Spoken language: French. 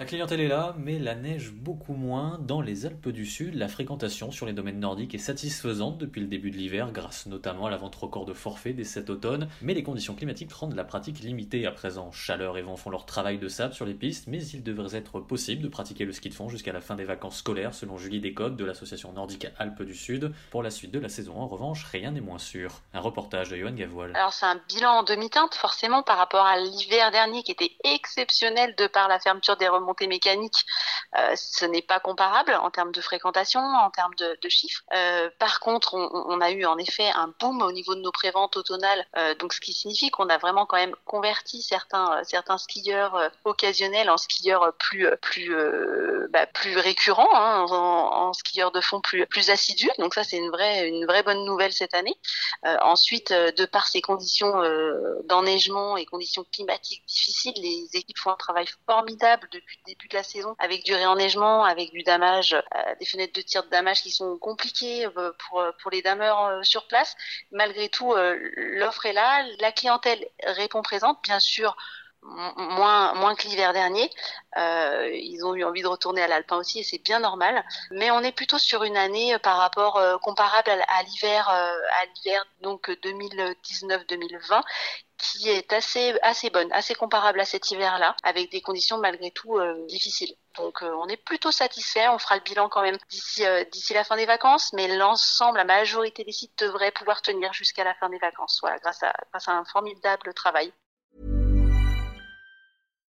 La clientèle est là, mais la neige beaucoup moins. Dans les Alpes du Sud, la fréquentation sur les domaines nordiques est satisfaisante depuis le début de l'hiver, grâce notamment à la vente record de forfait dès cet automne. Mais les conditions climatiques rendent la pratique limitée à présent. Chaleur et vent font leur travail de sable sur les pistes, mais il devrait être possible de pratiquer le ski de fond jusqu'à la fin des vacances scolaires, selon Julie Descotes de l'association nordique Alpes du Sud. Pour la suite de la saison, en revanche, rien n'est moins sûr. Un reportage de Johan Gavoil. Alors c'est un bilan en demi-teinte, forcément, par rapport à l'hiver dernier qui était exceptionnel de par la fermeture des remontées mécanique, euh, ce n'est pas comparable en termes de fréquentation, en termes de, chiffres. Euh, par contre, on, a eu en effet un boom au niveau de nos préventes automnales, euh, donc ce qui signifie qu'on a vraiment quand même converti certains euh, certains skieurs occasionnels en skieurs plus plus bah, plus récurrents, hein, en, en, skieurs de fond plus plus assidus. Donc ça, c'est une vraie une vraie bonne nouvelle cette année. ensuite, de par ces conditions d'enneigement et conditions climatiques difficiles, les équipes font un travail formidable depuis début de la saison avec du réenneigement, avec du damage, euh, des fenêtres de tir de damage qui sont compliquées euh, pour, euh, pour les dameurs sur place. Malgré tout, l'offre est là, la clientèle répond présente, bien sûr moins moins que l'hiver dernier. Euh, ils ont eu envie de retourner à l'alpin aussi et c'est bien normal. Mais on est plutôt sur une année par rapport euh, comparable à, l'hiver euh, à l'hiver donc 2019-2020 qui est assez assez bonne, assez comparable à cet hiver-là, avec des conditions malgré tout euh, difficiles. Donc euh, on est plutôt satisfait. On fera le bilan quand même d'ici euh, d'ici la fin des vacances, mais l'ensemble, la majorité des sites devraient pouvoir tenir jusqu'à la fin des vacances. Voilà, grâce à grâce à un formidable travail.